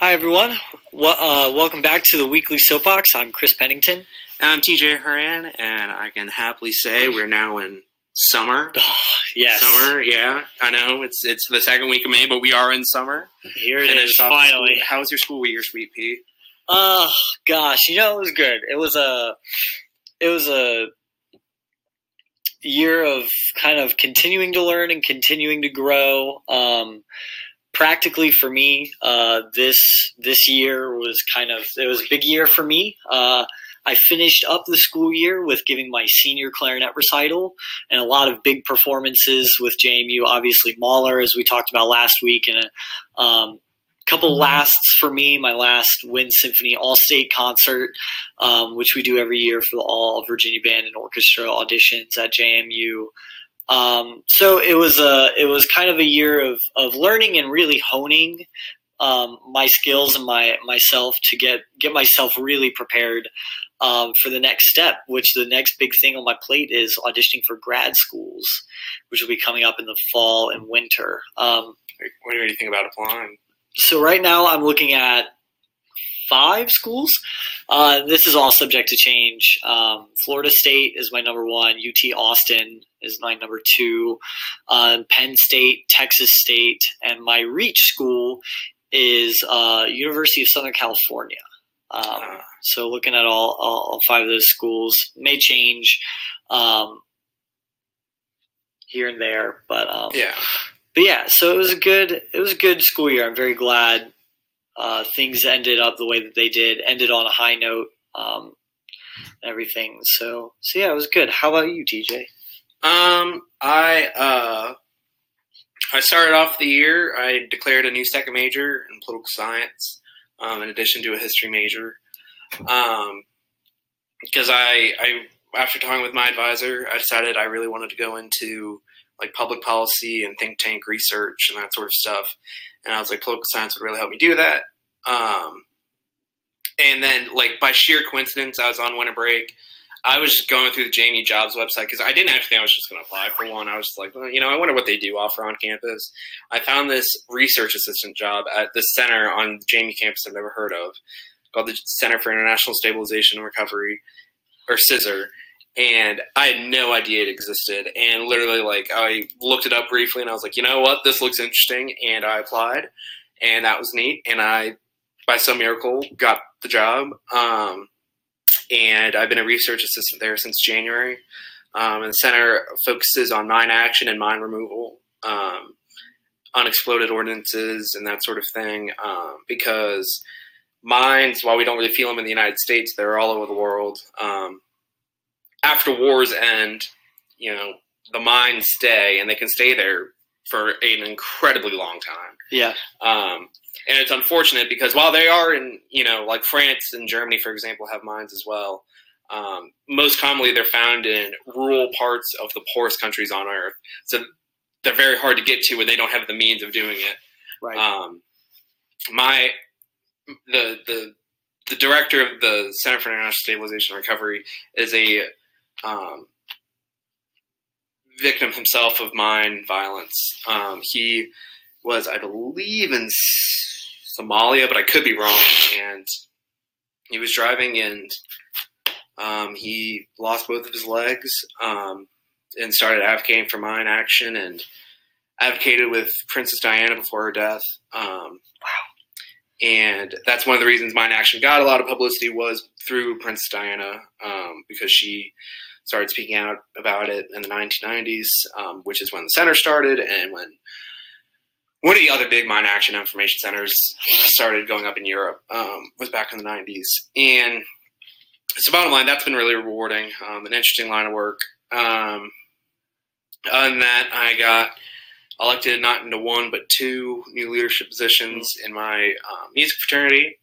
Hi, everyone. Well, uh, welcome back to the weekly soapbox. I'm Chris Pennington. And I'm TJ Horan, and I can happily say we're now in summer. yes, Summer, yeah, I know it's it's the second week of May, but we are in summer. here it is. Finished the Finally. How was your school week, your sweet pea? Oh gosh, you know it was good. It was a, it was a year of kind of continuing to learn and continuing to grow. Um, practically for me, uh, this this year was kind of it was a big year for me. Uh, I finished up the school year with giving my senior clarinet recital and a lot of big performances with JMU. Obviously, Mahler, as we talked about last week, and a um, couple lasts for me. My last Wind Symphony All State concert, um, which we do every year for the All Virginia Band and Orchestra auditions at JMU. Um, so it was a it was kind of a year of of learning and really honing um, my skills and my myself to get get myself really prepared um, for the next step. Which the next big thing on my plate is auditioning for grad schools, which will be coming up in the fall and winter. Um, What do you think about applying? so right now I'm looking at five schools. Uh, this is all subject to change. Um, Florida State is my number one. UT Austin is my number two. Uh, Penn State, Texas State, and my reach school is uh, University of Southern California. Um, Uh, so looking at all, all, all five of those schools may change um, here and there, but um, yeah, but yeah, so it was a good it was a good school year. I'm very glad uh, things ended up the way that they did, ended on a high note, um, everything. So so yeah, it was good. How about you, TJ? Um, I uh, I started off the year. I declared a new second major in political science, um, in addition to a history major. Um, because I, I after talking with my advisor, I decided I really wanted to go into like public policy and think tank research and that sort of stuff. And I was like, political science would really help me do that. Um, and then, like by sheer coincidence, I was on winter break. I was just going through the JMU Jobs website because I didn't actually I was just going to apply for one. I was like, well, you know, I wonder what they do offer on campus. I found this research assistant job at the center on JMU campus I've never heard of, called the Center for International Stabilization and Recovery, or CISR. And I had no idea it existed. And literally, like, I looked it up briefly, and I was like, you know what, this looks interesting, and I applied, and that was neat. And I, by some miracle, got the job. Um, and I've been a research assistant there since January. Um, and the center focuses on mine action and mine removal, um, unexploded ordinances, and that sort of thing. Um, because mines, while we don't really feel them in the United States, they're all over the world. Um, after wars end, you know, the mines stay, and they can stay there for an incredibly long time. Yeah, Um, and it's unfortunate because while they are in, you know, like France and Germany, for example, have mines as well. Um, most commonly, they're found in rural parts of the poorest countries on earth. So they're very hard to get to when they don't have the means of doing it. right. Um, my the the the director of the Center for International Stabilization and Recovery is a um, victim himself of mine violence. Um, he was, I believe, in Somalia, but I could be wrong. And he was driving, and um, he lost both of his legs, um, and started advocating for mine action, and advocated with Princess Diana before her death. Um, and that's one of the reasons mine action got a lot of publicity was through Princess Diana um, because she started speaking out about it in the 1990s, um, which is when the center started and when one of the other big mine action information centers started going up in Europe um, was back in the 90s. And so, bottom line, that's been really rewarding, um, an interesting line of work. Um, other than that, I got elected not into one but two new leadership positions in my um, music fraternity.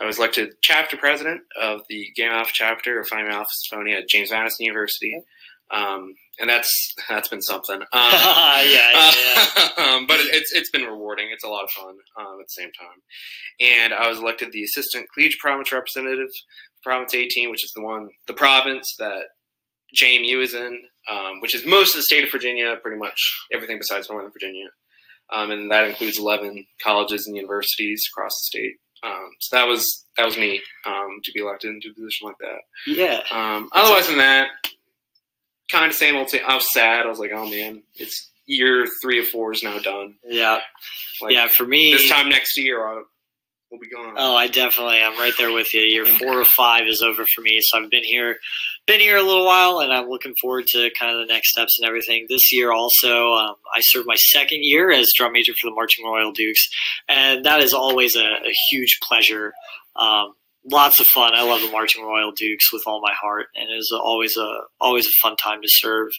I was elected chapter president of the Gamma Alpha chapter of Phi Alpha Sinfonia at James Madison University, um, and that's that's been something. Um, yeah, yeah, yeah. um, but it- it's it's been rewarding. It's a lot of fun um, at the same time. And I was elected the assistant collegiate province representative, for Province 18, which is the one the province that JMU is in, um, which is most of the state of Virginia, pretty much everything besides Northern Virginia, um, and that includes 11 colleges and universities across the state. Um, so that was that was me um, to be elected into a position like that. Yeah. Um, otherwise than that, kind of same old thing. I was sad. I was like, oh man, it's year three of four is now done. Yeah. Like, yeah. For me, This time next year, I'll, we'll be gone. Oh, I definitely. I'm right there with you. Year Okay. four or five is over for me, so I've been here, been here a little while, and I'm looking forward to kind of the next steps and everything. This year, also, um, I served my second year as drum major for the Marching Royal Dukes, and that is always a, a huge pleasure. Um, lots of fun. I love the Marching Royal Dukes with all my heart, and it is always a always a fun time to serve.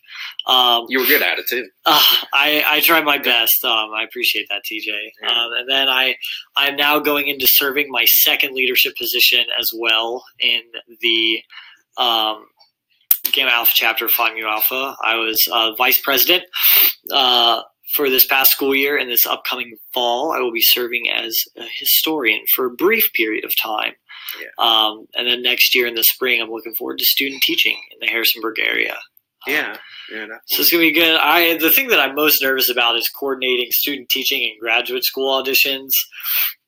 Um, you were good at it too. uh, I, I try my best. Um, I appreciate that, TJ. Yeah. Um, and then I I'm now going into serving my second leadership position as well in the um, Gamma Alpha chapter of Phi Mu Alpha. I was uh, vice president uh, for this past school year, and this upcoming fall, I will be serving as a historian for a brief period of time. Yeah. Um, and then next year in the spring, I'm looking forward to student teaching in the Harrisonburg area. Yeah, yeah. So it's gonna be good. I the thing that I'm most nervous about is coordinating student teaching and graduate school auditions.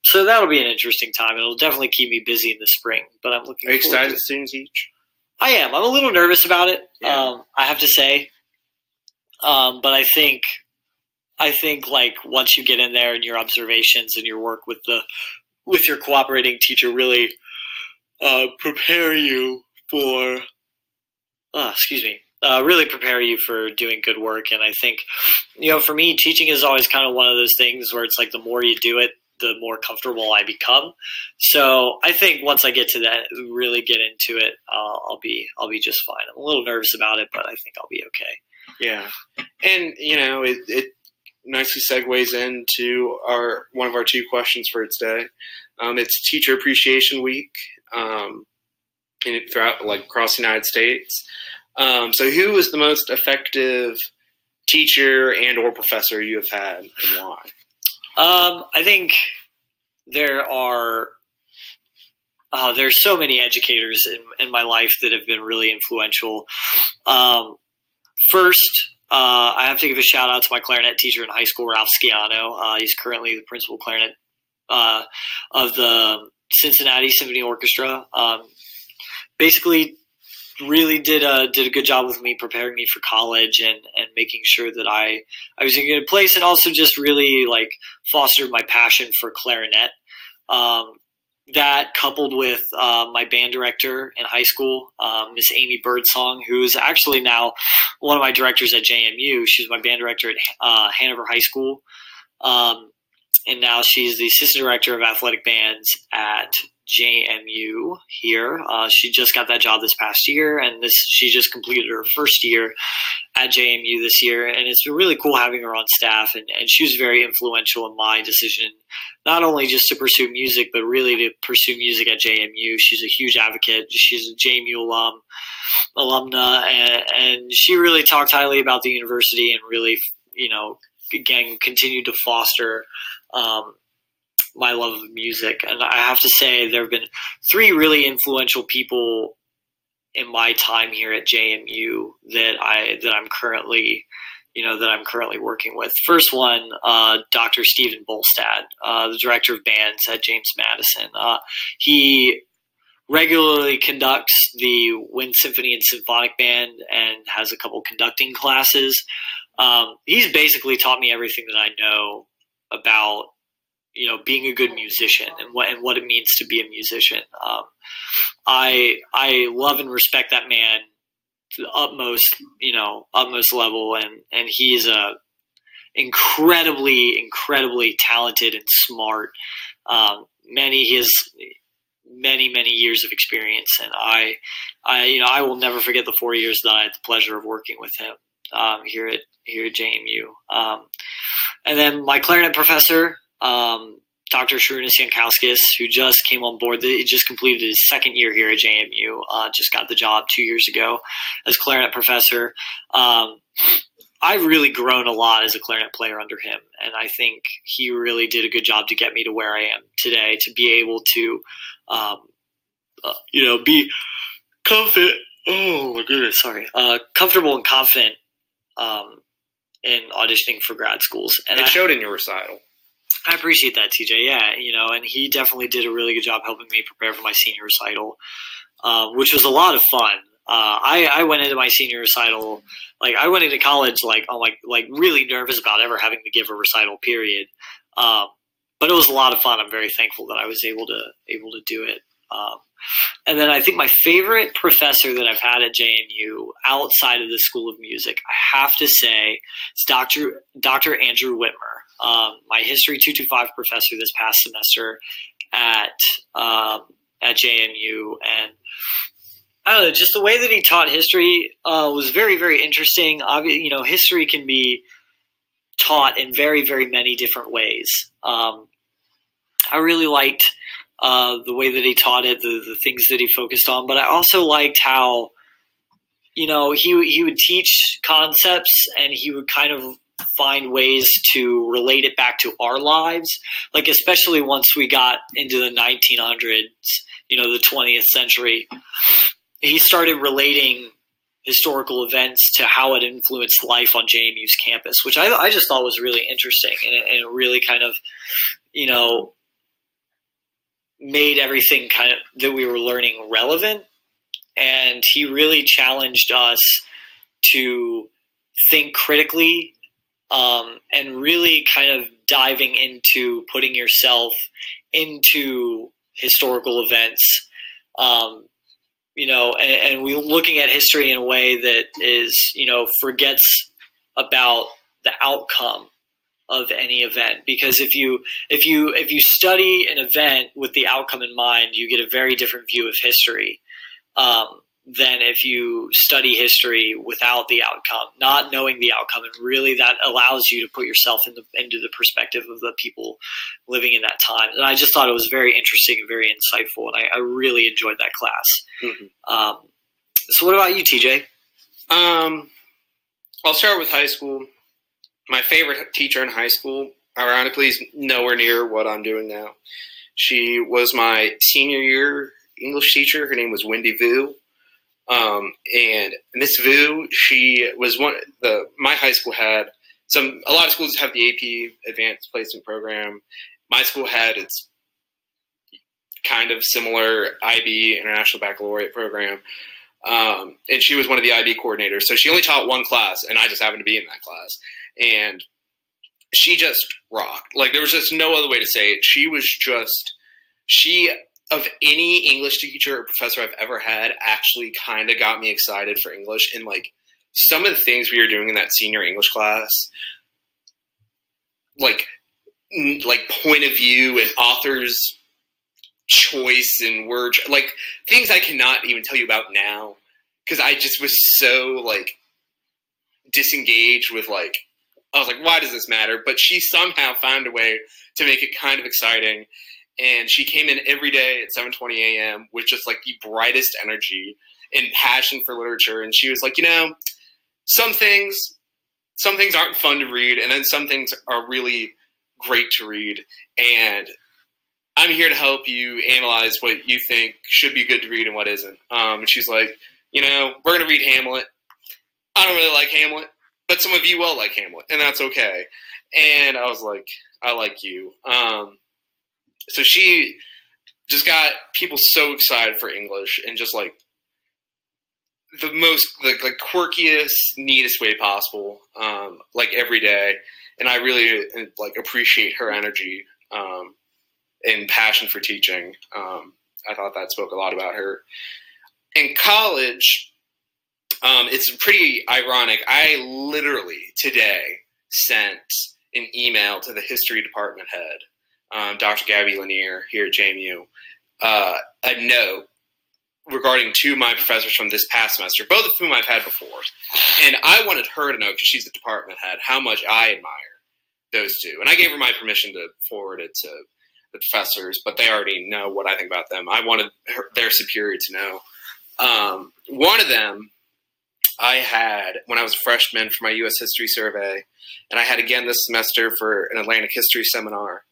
So that'll be an interesting time. It'll definitely keep me busy in the spring. But I'm looking. are you excited to- to student teach? I am. I'm a little nervous about it. Yeah. Um, I have to say. Um, but I think, I think like once you get in there and your observations and your work with the, with your cooperating teacher really, uh, prepare you for, uh, excuse me, uh, really prepare you for doing good work. And I think, you know, for me, teaching is always kind of one of those things where it's like the more you do it, the more comfortable I become. So I think once I get to that, really get into it, I'll be I'll be just fine. I'm a little nervous about it, but I think I'll be okay. Yeah, and you know it, it nicely segues into our one of our two questions for today. Um, it's Teacher Appreciation Week, um, throughout like across the United States. Um, so, who is the most effective teacher and or professor you have had, and why? Um, I think there are uh, there's so many educators in, in my life that have been really influential. Um, first, uh, I have to give a shout out to my clarinet teacher in high school, Ralph Skiano. Uh, he's currently the principal clarinet uh, of the Cincinnati Symphony Orchestra. Um, basically, really did a did a good job with me preparing me for college and and making sure that I I was in a good place and also just really like fostered my passion for clarinet. Um, that coupled with uh, my band director in high school, um, Miss Amy Birdsong, who is actually now one of my directors at JMU. She was my band director at uh, Hanover High School, um, and now she's the assistant director of athletic bands at JMU here. Uh, she just got that job this past year, and this she just completed her first year at JMU this year, and it's been really cool having her on staff. And, and she was very influential in my decision, not only just to pursue music, but really to pursue music at JMU. She's a huge advocate. She's a JMU alum, alumna, and, and she really talked highly about the university and really, you know, again continued to foster. Um, my love of music, and I have to say there have been three really influential people in my time here at JMU that I that I'm currently, you know, that I'm currently working with. First one, uh, Dr. Stephen Bolstad, uh, the director of bands at James Madison. Uh, he regularly conducts the Wind Symphony and Symphonic Band and has a couple conducting classes. Um, he's basically taught me everything that I know about you know being a good musician and what and what it means to be a musician. Um, I I love and respect that man to the utmost you know utmost level, and and he's a incredibly incredibly talented and smart. Um, many has many many years of experience, and I I you know I will never forget the four years that I had the pleasure of working with him um, here at here at JMU. Um, and then my clarinet professor, um, Dr. Sharunas Jankauskas, who just came on board. He just completed his second year here at JMU. Uh, just got the job two years ago as clarinet professor. Um, I've really grown a lot as a clarinet player under him, and I think he really did a good job to get me to where I am today. To be able to, um, uh, you know, be confident. Oh my goodness, sorry. Uh, comfortable and confident um, in auditioning for grad schools, and it I, showed in your recital. I appreciate that, TJ. Yeah, you know, and he definitely did a really good job helping me prepare for my senior recital, uh, which was a lot of fun. Uh, I, I went into my senior recital like I went into college like oh like like really nervous about ever having to give a recital. Period. Um, but it was a lot of fun. I'm very thankful that I was able to able to do it. Um, and then I think my favorite professor that I've had at JMU outside of the School of Music, I have to say, is Dr. Dr. Andrew Witmer, um, my History 225 professor this past semester at um, at JMU, and I don't know, just the way that he taught history uh, was very, very interesting. Obviously, you know, history can be taught in very, very many different ways. Um, I really liked uh, the way that he taught it, the, the things that he focused on, but I also liked how, you know, he he would teach concepts and he would kind of find ways to relate it back to our lives. Like especially once we got into the 1900s, you know, the 20th century, he started relating historical events to how it influenced life on JMU's campus, which I, I just thought was really interesting and and really kind of, you know, made everything kind of that we were learning relevant. And he really challenged us to think critically um, and really kind of diving into putting yourself into historical events. Um, you know, and, and we looking at history in a way that is, you know, forgets about the outcome of any event because if you if you if you study an event with the outcome in mind you get a very different view of history um, than if you study history without the outcome not knowing the outcome and really that allows you to put yourself in the, into the perspective of the people living in that time and i just thought it was very interesting and very insightful and i, I really enjoyed that class mm-hmm. um, so what about you tj um, i'll start with high school my favorite teacher in high school, ironically, is nowhere near what I'm doing now. She was my senior year English teacher. Her name was Wendy Vu. Um, and Miss Vu, she was one. The my high school had some. A lot of schools have the AP Advanced Placement Program. My school had its kind of similar IB International Baccalaureate program. Um, and she was one of the IB coordinators. So she only taught one class, and I just happened to be in that class and she just rocked. Like there was just no other way to say it. She was just she of any English teacher or professor I've ever had actually kind of got me excited for English and like some of the things we were doing in that senior English class like like point of view and authors choice and word like things I cannot even tell you about now because I just was so like disengaged with like I was like, why does this matter? But she somehow found a way to make it kind of exciting. And she came in every day at 7:20 a.m. with just like the brightest energy and passion for literature. And she was like, you know, some things, some things aren't fun to read, and then some things are really great to read. And I'm here to help you analyze what you think should be good to read and what isn't. Um, and she's like, you know, we're gonna read Hamlet. I don't really like Hamlet but some of you will like Hamlet, and that's okay. And I was like, I like you. Um, so she just got people so excited for English and just like the most the like quirkiest, neatest way possible, um, like every day. And I really like appreciate her energy um, and passion for teaching. Um, I thought that spoke a lot about her. In college, um, it's pretty ironic. I literally today sent an email to the history department head, um, Dr. Gabby Lanier here at JMU, uh, a note regarding two of my professors from this past semester, both of whom I've had before. And I wanted her to know, because she's the department head, how much I admire those two. And I gave her my permission to forward it to the professors, but they already know what I think about them. I wanted her, their superior to know. Um, one of them I had when I was a freshman for my U.S. history survey, and I had again this semester for an Atlantic history seminar.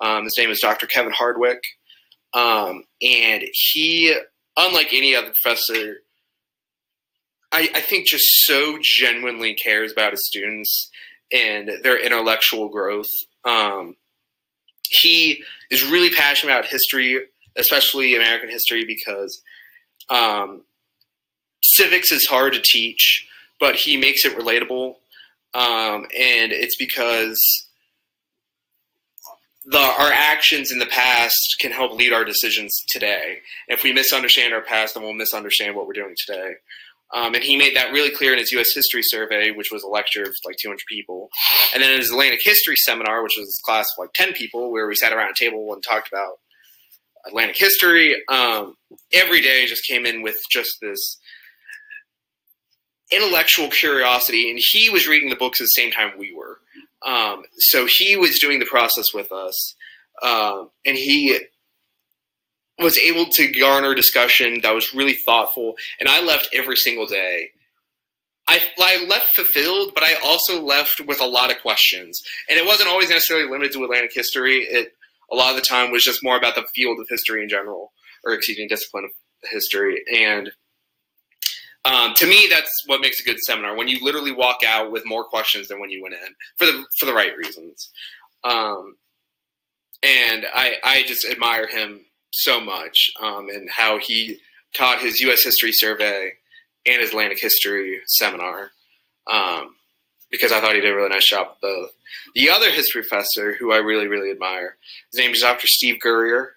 Um, his name is Dr. Kevin Hardwick, um, and he, unlike any other professor, I, I, think just so genuinely cares about his students and their intellectual growth. Um, he is really passionate about history, especially American history, because um, civics is hard to teach, but he makes it relatable, um, and it's because the our actions in the past can help lead our decisions today. If we misunderstand our past, then we'll misunderstand what we're doing today. Um, and he made that really clear in his U.S. History Survey, which was a lecture of like 200 people, and then in his Atlantic History Seminar, which was a class of like 10 people, where we sat around a table and talked about Atlantic history. Um, every day just came in with just this intellectual curiosity, and he was reading the books at the same time we were. Um, so he was doing the process with us, um, and he was able to garner discussion that was really thoughtful. And I left every single day. I, I left fulfilled, but I also left with a lot of questions. And it wasn't always necessarily limited to Atlantic history. It a lot of the time was just more about the field of history in general, or excuse me, discipline of history. And um, to me, that's what makes a good seminar when you literally walk out with more questions than when you went in for the for the right reasons. Um, and I I just admire him so much um, and how he taught his U.S. history survey and his Atlantic history seminar um, because I thought he did a really nice job with both. The other history professor who I really really admire, his name is Dr. Steve Guerrier.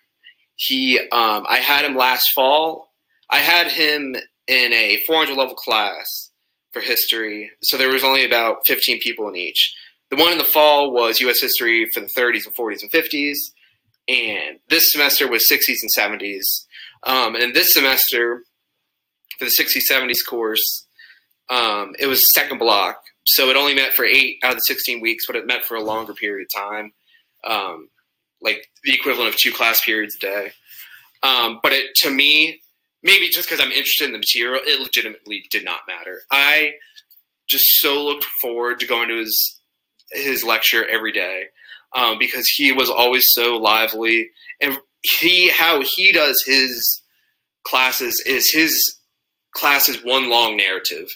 He um, I had him last fall. I had him in a 400 level class for history. So there was only about 15 people in each. The one in the fall was U.S. history for the 30s and 40s and 50s, and this semester was 60s and 70s. Um, and this semester, for the 60s 70s course, um, it was second block, so it only met for eight out of the 16 weeks, but it met for a longer period of time, um, like the equivalent of two class periods a day. Um, but it, to me, maybe just because I'm interested in the material, it legitimately did not matter. I just so looked forward to going to his his lecture every day um, because he was always so lively and he how he does his classes is his class is one long narrative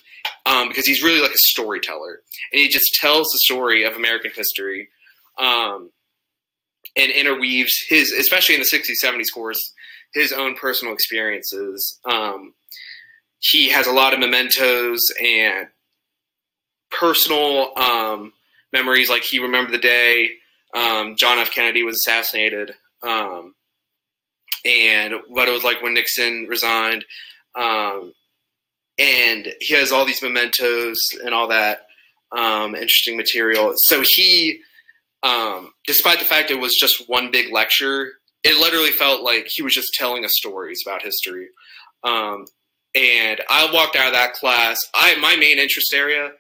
um, because he's really like a storyteller and he just tells the story of American history um, and interweaves his especially in the 60s 70s course his own personal experiences. Um, he has a lot of mementos and personal um, memories, like he remembered the day um, John F. Kennedy was assassinated, um, and what it was like when Nixon resigned. Um, and he has all these mementos and all that um, interesting material. So he, despite the fact it was just one big lecture, it literally felt like he was just telling us stories about history. Um, and I walked out of that class. I my main interest area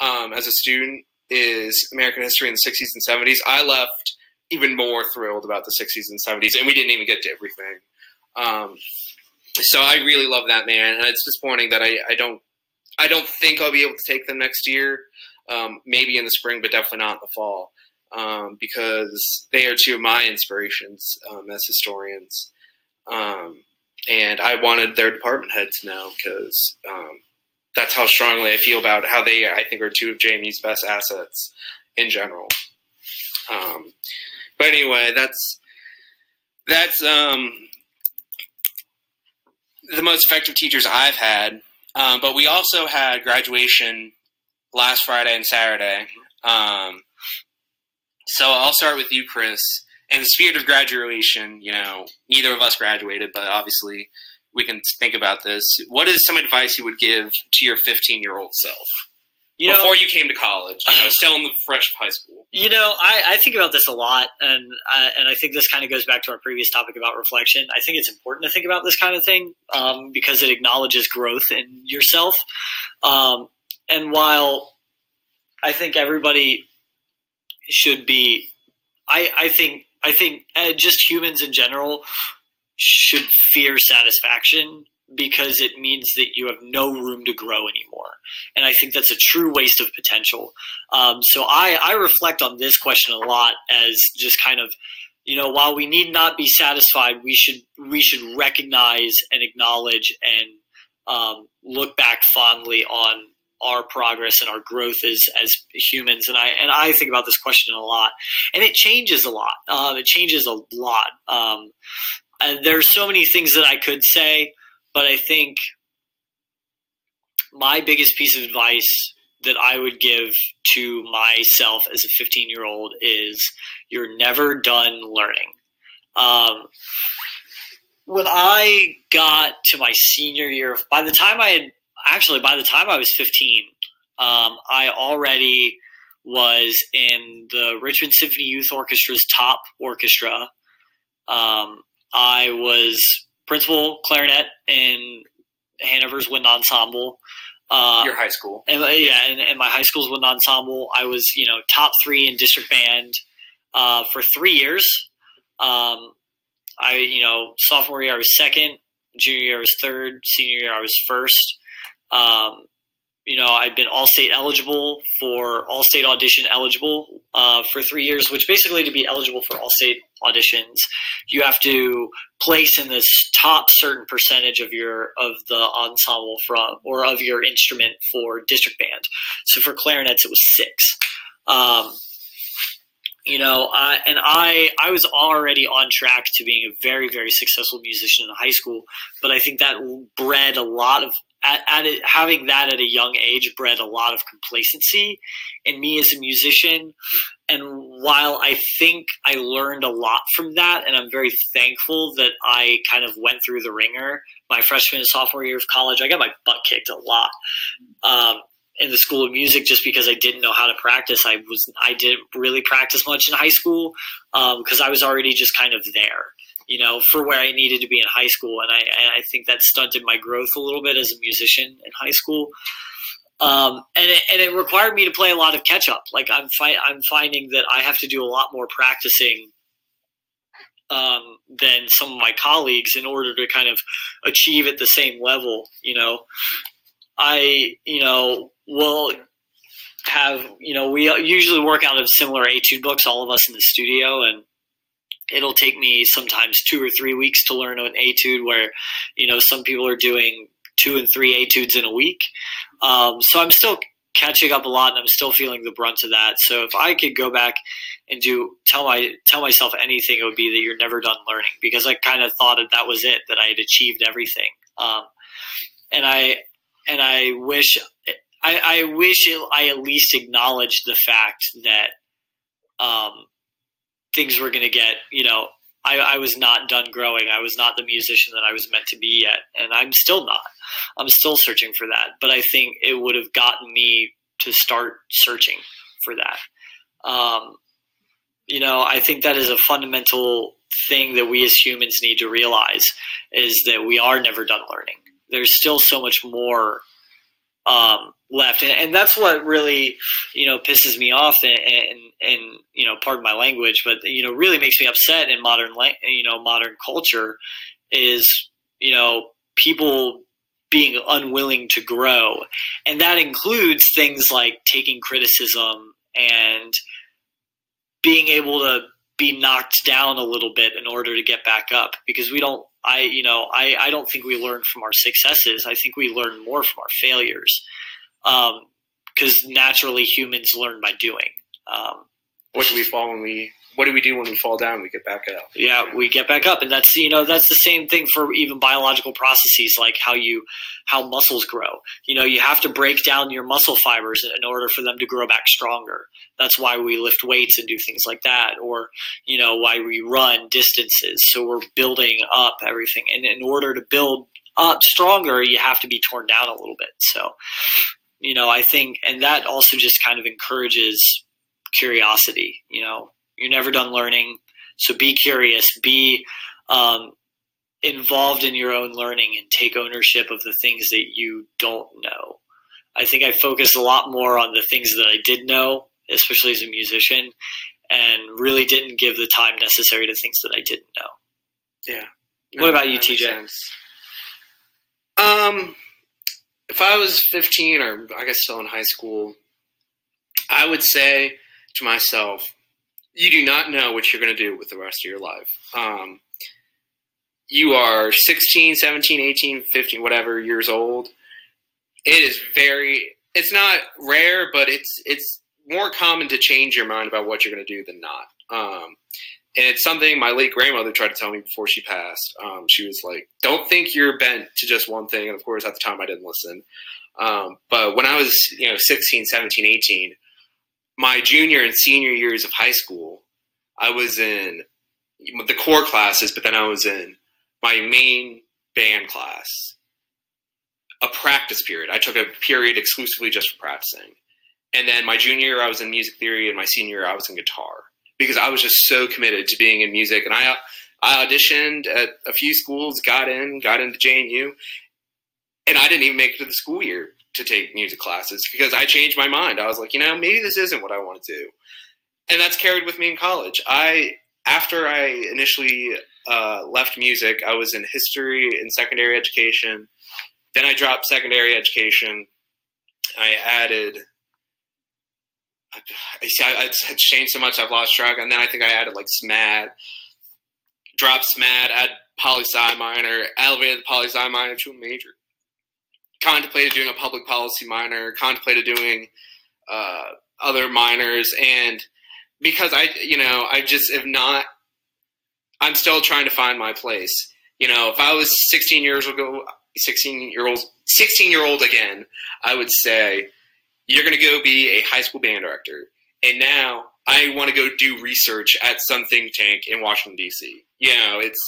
um, as a student is American history in the 60s and 70s. I left even more thrilled about the 60s and 70s, and we didn't even get to everything. Um, so I really love that man, and it's disappointing that I, I don't I don't think I'll be able to take them next year. Um, maybe in the spring, but definitely not in the fall um, because they are two of my inspirations um, as historians. Um, and I wanted their department head to know because um, that's how strongly I feel about how they, I think, are two of JMU's best assets in general. Um, but anyway, that's that's the most effective teachers I've had. Um, but we also had graduation last Friday and Saturday. Um, so I'll start with you, Chris. In the spirit of graduation, you know, neither of us graduated, but obviously we can think about this. What is some advice you would give to your 15 year old self? You know, before you came to college, you know, still in the fresh high school. You know, I, I think about this a lot, and I, and I think this kind of goes back to our previous topic about reflection. I think it's important to think about this kind of thing um, because it acknowledges growth in yourself. Um, and while I think everybody should be. I I think I think uh, just humans in general should fear satisfaction because it means that you have no room to grow anymore. And I think that's a true waste of potential. Um, so I, I reflect on this question a lot as just kind of, you know, while we need not be satisfied, we should we should recognize and acknowledge and um, look back fondly on our progress and our growth as as humans. And I and I think about this question a lot, and it changes a lot. Um, it changes a lot. Um, and there's so many things that I could say, but I think my biggest piece of advice that I would give to myself as a 15 year old is you're never done learning. Um, when I got to my senior year, by the time I had actually, by the time I was 15, um, I already was in the Richmond Symphony Youth Orchestra's top orchestra. Um, I was principal clarinet in Hanover's Wind Ensemble. Uh, Your high school, and, yeah, and, and, my high school's wind ensemble. I was, you know, top three in district band uh, for three years. Um, I, you know, sophomore year I was second, junior year I was third, senior year I was first. Um, you know, I've been all state eligible for all state audition eligible uh, for three years, which basically to be eligible for all state auditions, you have to place in this top certain percentage of your of the ensemble from or of your instrument for district band. So for clarinets, it was six. Um, you know, uh, and I I was already on track to being a very very successful musician in high school, but I think that bred a lot of at, at it, having that at a young age bred a lot of complacency in me as a musician. And while I think I learned a lot from that, and I'm very thankful that I kind of went through the ringer my freshman and sophomore year of college, I got my butt kicked a lot. Um, in the school of music just because I didn't know how to practice. I was I didn't really practice much in high school because um, I was already just kind of there, you know, for where I needed to be in high school, and I I think that stunted my growth a little bit as a musician in high school. Um, and it, and it required me to play a lot of catch up. Like I'm fi- I'm finding that I have to do a lot more practicing um, than some of my colleagues in order to kind of achieve at the same level. You know, I you know will have you know we usually work out of similar etude books, all of us in the studio, and it'll take me sometimes two or three weeks to learn an etude. Where you know some people are doing two and three etudes in a week. Um, so I'm still catching up a lot, and I'm still feeling the brunt of that. So if I could go back and do tell my tell myself anything, it would be that you're never done learning because I kind of thought that that was it, that I had achieved everything. Um, and I and I wish I, I wish I at least acknowledged the fact that um, things were going to get, you know, I, I, was not done growing. I was not the musician that I was meant to be yet, and I'm still not. I'm still searching for that. But I think it would have gotten me to start searching for that. Um, you know, I think that is a fundamental thing that we as humans need to realize is that we are never done learning. There's still so much more um, left, and, and, that's what really you know pisses me off, and, and, and you know, pardon my language, but you know, really makes me upset in modern you know modern culture is you know people being unwilling to grow, and that includes things like taking criticism and being able to be knocked down a little bit in order to get back up because we don't I, you know, I, I don't think we learn from our successes. I think we learn more from our failures, because um, naturally humans learn by doing. Um, what do we fall when we? What do we do when we fall down? We get back up. Yeah, we get back up, and that's you know that's the same thing for even biological processes like how you how muscles grow. You know, you have to break down your muscle fibers in order for them to grow back stronger. That's why we lift weights and do things like that, or you know why we run distances. So we're building up everything, and in order to build up stronger, you have to be torn down a little bit. So, you know, I think, and that also just kind of encourages curiosity. You know, you're never done learning, so be curious. Be um, involved in your own learning and take ownership of the things that you don't know. I think I focused a lot more on the things that I did know, especially as a musician, and really didn't give the time necessary to things that I didn't know. Yeah. What about you, TJ? Um, if I was 15 or I guess still in high school, I would say to myself, you do not know what you're going to do with the rest of your life. Um, you are 16, 17, 18, 15, whatever years old. It is very, it's not rare, but it's it's more common to change your mind about what you're going to do than not. Um, and it's something my late grandmother tried to tell me before she passed. Um, she was like, "Don't think you're bent to just one thing." And of course, at the time, I didn't listen. Um, but when I was, you know, 16, 17, 18, my junior and senior years of high school, I was in the core classes, but then I was in my main band class, a practice period. I took a period exclusively just for practicing. And then my junior year, I was in music theory, and my senior year, I was in guitar because I was just so committed to being in music. And I, I auditioned at a few schools, got in, got into JMU, and I didn't even make it to the school year to take music classes because I changed my mind. I was like, you know, maybe this isn't what I want to do, and that's carried with me in college. I after I initially uh, left music, I was in history and secondary education. Then I dropped secondary education. I added. I see. I, I changed so much. I've lost track. And then I think I added like SMAD. Dropped SMAD. Add poli sci minor. Elevated the poli sci minor to a major contemplated doing a public policy minor, contemplated doing uh, other minors, and because I, you know, I just have not. I'm still trying to find my place. You know, if I was 16 years ago, 16 year old, 16 year old again, I would say you're going to go be a high school band director, and now I want to go do research at some think tank in Washington D.C. You know, it's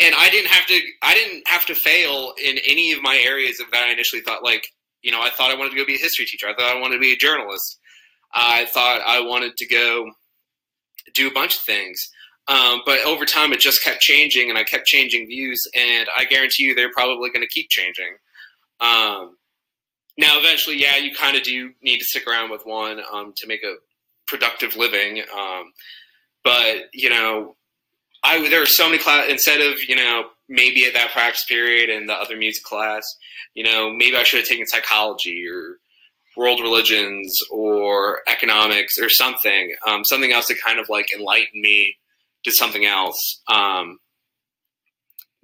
and I didn't have to I didn't have to fail in any of my areas of that I initially thought like you know I thought I wanted to go be a history teacher. I thought I wanted to be a journalist. I thought I wanted to go do a bunch of things. Um, but over time it just kept changing and I kept changing views and I guarantee you they're probably going to keep changing. Um, now eventually yeah you kind of do need to stick around with one um, to make a productive living um, but you know I there were so many class instead of you know maybe at that practice period and the other music class, you know maybe I should have taken psychology or world religions or economics or something, um, something else to kind of like enlighten me to something else, um,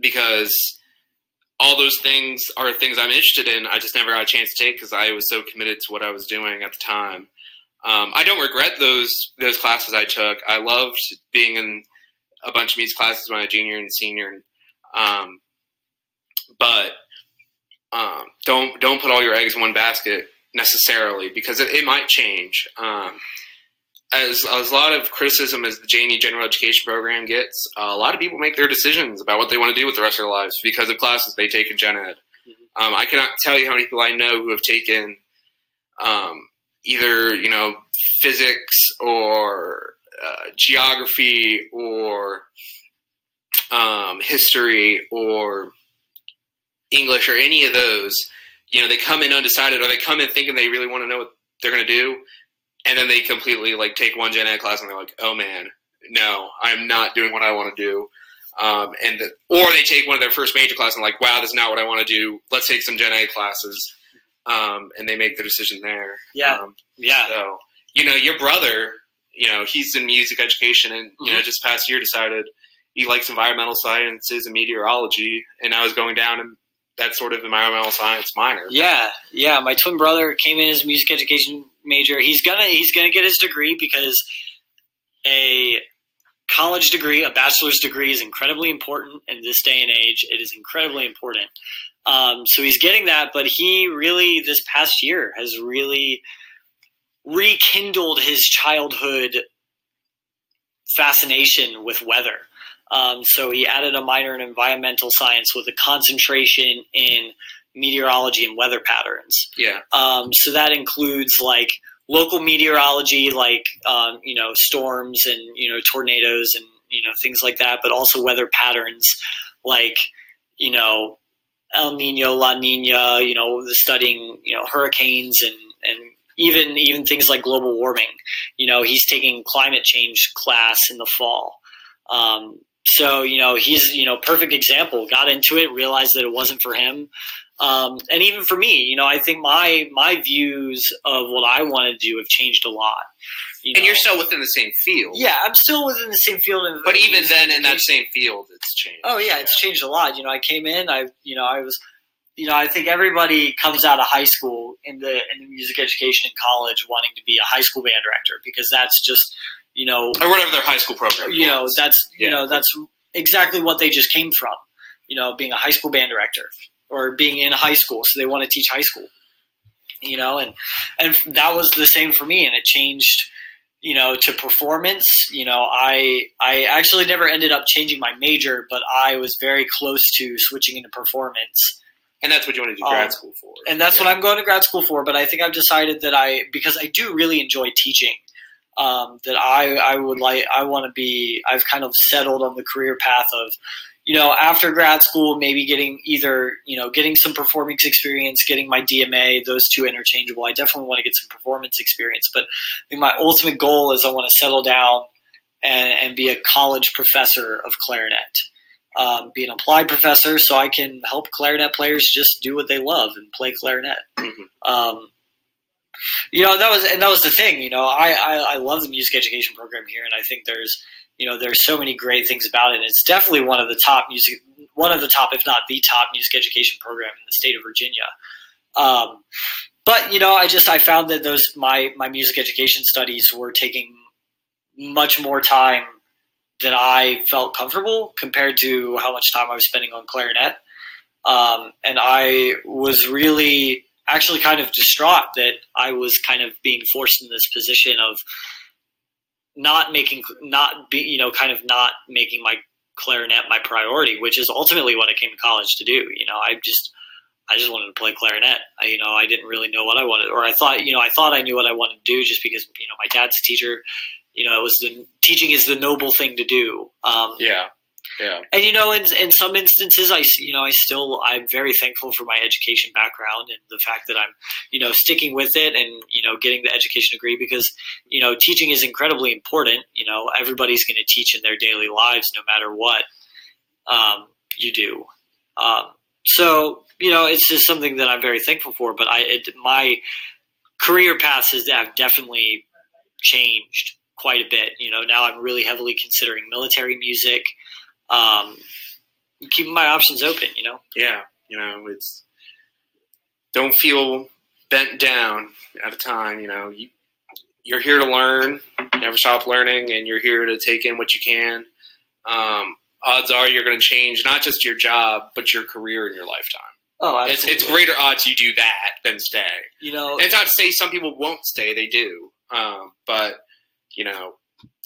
because all those things are things I'm interested in. I just never got a chance to take because I was so committed to what I was doing at the time. Um, I don't regret those those classes I took. I loved being in a bunch of music classes when I was junior and senior. Um, but um, don't don't put all your eggs in one basket necessarily because it, it might change. Um, as, as a lot of criticism as the JMU General Education Program gets, uh, a lot of people make their decisions about what they want to do with the rest of their lives because of classes they take in Gen Ed. Mm-hmm. Um, I cannot tell you how many people I know who have taken um, either you know physics or uh, geography or um, history or English or any of those, you know, they come in undecided or they come in thinking they really want to know what they're going to do, and then they completely like take one gen ed class and they're like, oh man, no, I'm not doing what I want to do. Um, and the, or they take one of their first major classes and like, wow, this is not what I want to do. Let's take some gen ed classes, um, and they make the decision there. Yeah, um, yeah. So you know, your brother you know, he's in music education and, you know, mm-hmm. just past year decided he likes environmental sciences and meteorology. And I was going down and that sort of environmental science minor. Yeah. Yeah. My twin brother came in as a music education major. He's gonna, he's gonna get his degree because a college degree, a bachelor's degree is incredibly important in this day and age. It is incredibly important. Um, so he's getting that, but he really, this past year has really, rekindled his childhood fascination with weather. Um, so he added a minor in environmental science with a concentration in meteorology and weather patterns. Yeah. Um, so that includes like local meteorology, like um, you know storms and you know tornadoes and you know things like that, but also weather patterns like you know El Nino, La Nina. You know, studying you know hurricanes and and even even things like global warming. You know, he's taking climate change class in the fall. Um, so you know, he's you know perfect example. Got into it, realized that it wasn't for him. Um, and even for me, you know, I think my my views of what I want to do have changed a lot. You know? And you're still within the same field. Yeah, I'm still within the same field. but even then, in that same field, it's changed. Oh yeah, it's changed a lot. You know, I came in, I you know, I was you know, I think everybody comes out of high school in the in the music education in college wanting to be a high school band director because that's just you know or whatever their high school program. you know that's you know that's exactly what they just came from. You know, being a high school band director or being in high school, so they want to teach high school. You know, and and that was the same for me, and it changed. You know, to performance. You know, I I actually never ended up changing my major, but I was very close to switching into performance and that's what you want to do grad Um, school for. and that's Yeah. what I'm going to grad school for. But I think I've decided that I because I do really enjoy teaching. Um, that I I would like I want to be I've kind of settled on the career path of you know after grad school maybe getting either you know getting some performance experience getting my DMA those two interchangeable I definitely want to get some performance experience but I think my ultimate goal is I want to settle down and, and be a college professor of clarinet um, be an applied professor so I can help clarinet players just do what they love and play clarinet. Mhm. Um, you know that was and that was the thing. You know, I, I I love the music education program here, and I think there's you know there's so many great things about it. And It's definitely one of the top music, one of the top, if not the top music education program in the state of Virginia. Um, but you know, I just I found that those my my music education studies were taking much more time than I felt comfortable compared to how much time I was spending on clarinet. Um, and I was really actually kind of distraught that I was kind of being forced in this position of not making, not be, you know, kind of not making my clarinet my priority, which is ultimately what I came to college to do. You know, I just, I just wanted to play clarinet. I, you know, I didn't really know what I wanted, or I thought, you know, I thought I knew what I wanted to do just because, you know, my dad's a teacher. You know, it was the teaching is the noble thing to do. Um, yeah, yeah, and you know, in in some instances, I you know I still I'm very thankful for my education background and the fact that I'm you know sticking with it and you know getting the education degree because you know teaching is incredibly important. You know, everybody's going to teach in their daily lives, no matter what um, you do. Um, so you know, it's just something that I'm very thankful for. But I it, my career paths have definitely changed quite a bit. You know, now I'm really heavily considering military music. Um, keeping my options open, you know. yeah. You know, it's don't feel bent down at a time. You know, you you're here to learn, never stop learning, and you're here to take in what you can. Um, odds are you're going to change not just your job, but your career in your lifetime. Oh, It's, it's greater odds you do that than stay. You know, And it's not to say some people won't stay; they do. Um, but you know,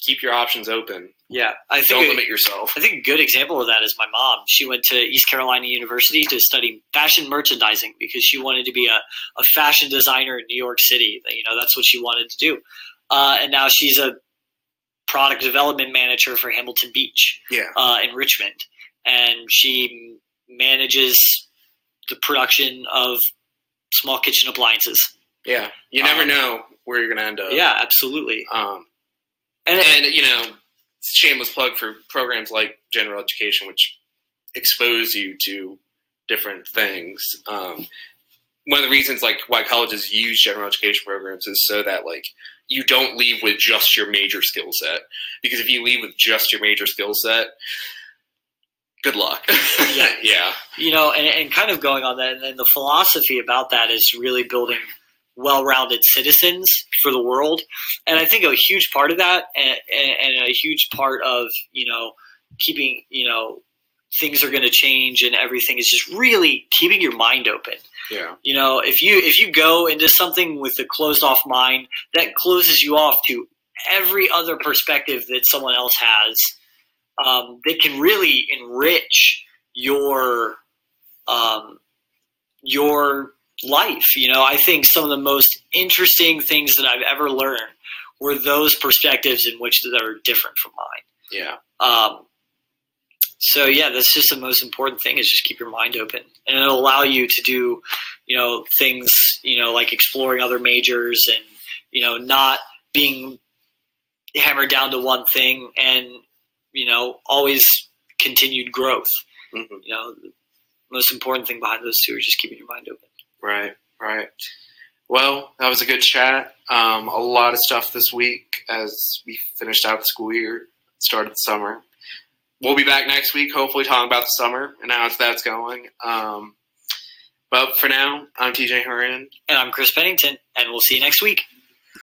keep your options open. yeah. I think Don't limit yourself. I think a good example of that is my mom. She went to East Carolina University to study fashion merchandising because she wanted to be a, a fashion designer in New York City. You know, that's what she wanted to do. Uh, and now she's a product development manager for Hamilton Beach Yeah, uh, in Richmond. And she manages the production of small kitchen appliances. yeah. You never Um, know where you're going to end up. Yeah, absolutely. Um, And, and you know, shameless plug for programs like general education, which expose you to different things. Um, one of the reasons, like, why colleges use general education programs is so that, like, you don't leave with just your major skill set. Because if you leave with just your major skill set, good luck. Yeah. yeah, you know, and, and kind of going on that, and the philosophy about that is really building well-rounded citizens for the world, and I think a huge part of that, and, and a huge part of you know keeping you know things are going to change and everything is just really keeping your mind open. yeah, You know, if you if you go into something with a closed off mind, that closes you off to every other perspective that someone else has. Um, that can really enrich your um, your life. You know, I think some of the most interesting things that I've ever learned were those perspectives in which that are different from mine. yeah, Um, so yeah, that's just the most important thing is just keep your mind open, and it'll allow you to do, you know, things, you know, like exploring other majors and you know not being hammered down to one thing, and you know always continued growth. hmm You know, the most important thing behind those two is just keeping your mind open. Right, right. Well, that was a good chat. Um, a lot of stuff this week as we finished out the school year, started the summer. We'll be back next week, hopefully talking about the summer and how that's going. Um, But for now, I'm TJ Horan. And I'm Chris Pennington, and we'll see you next week.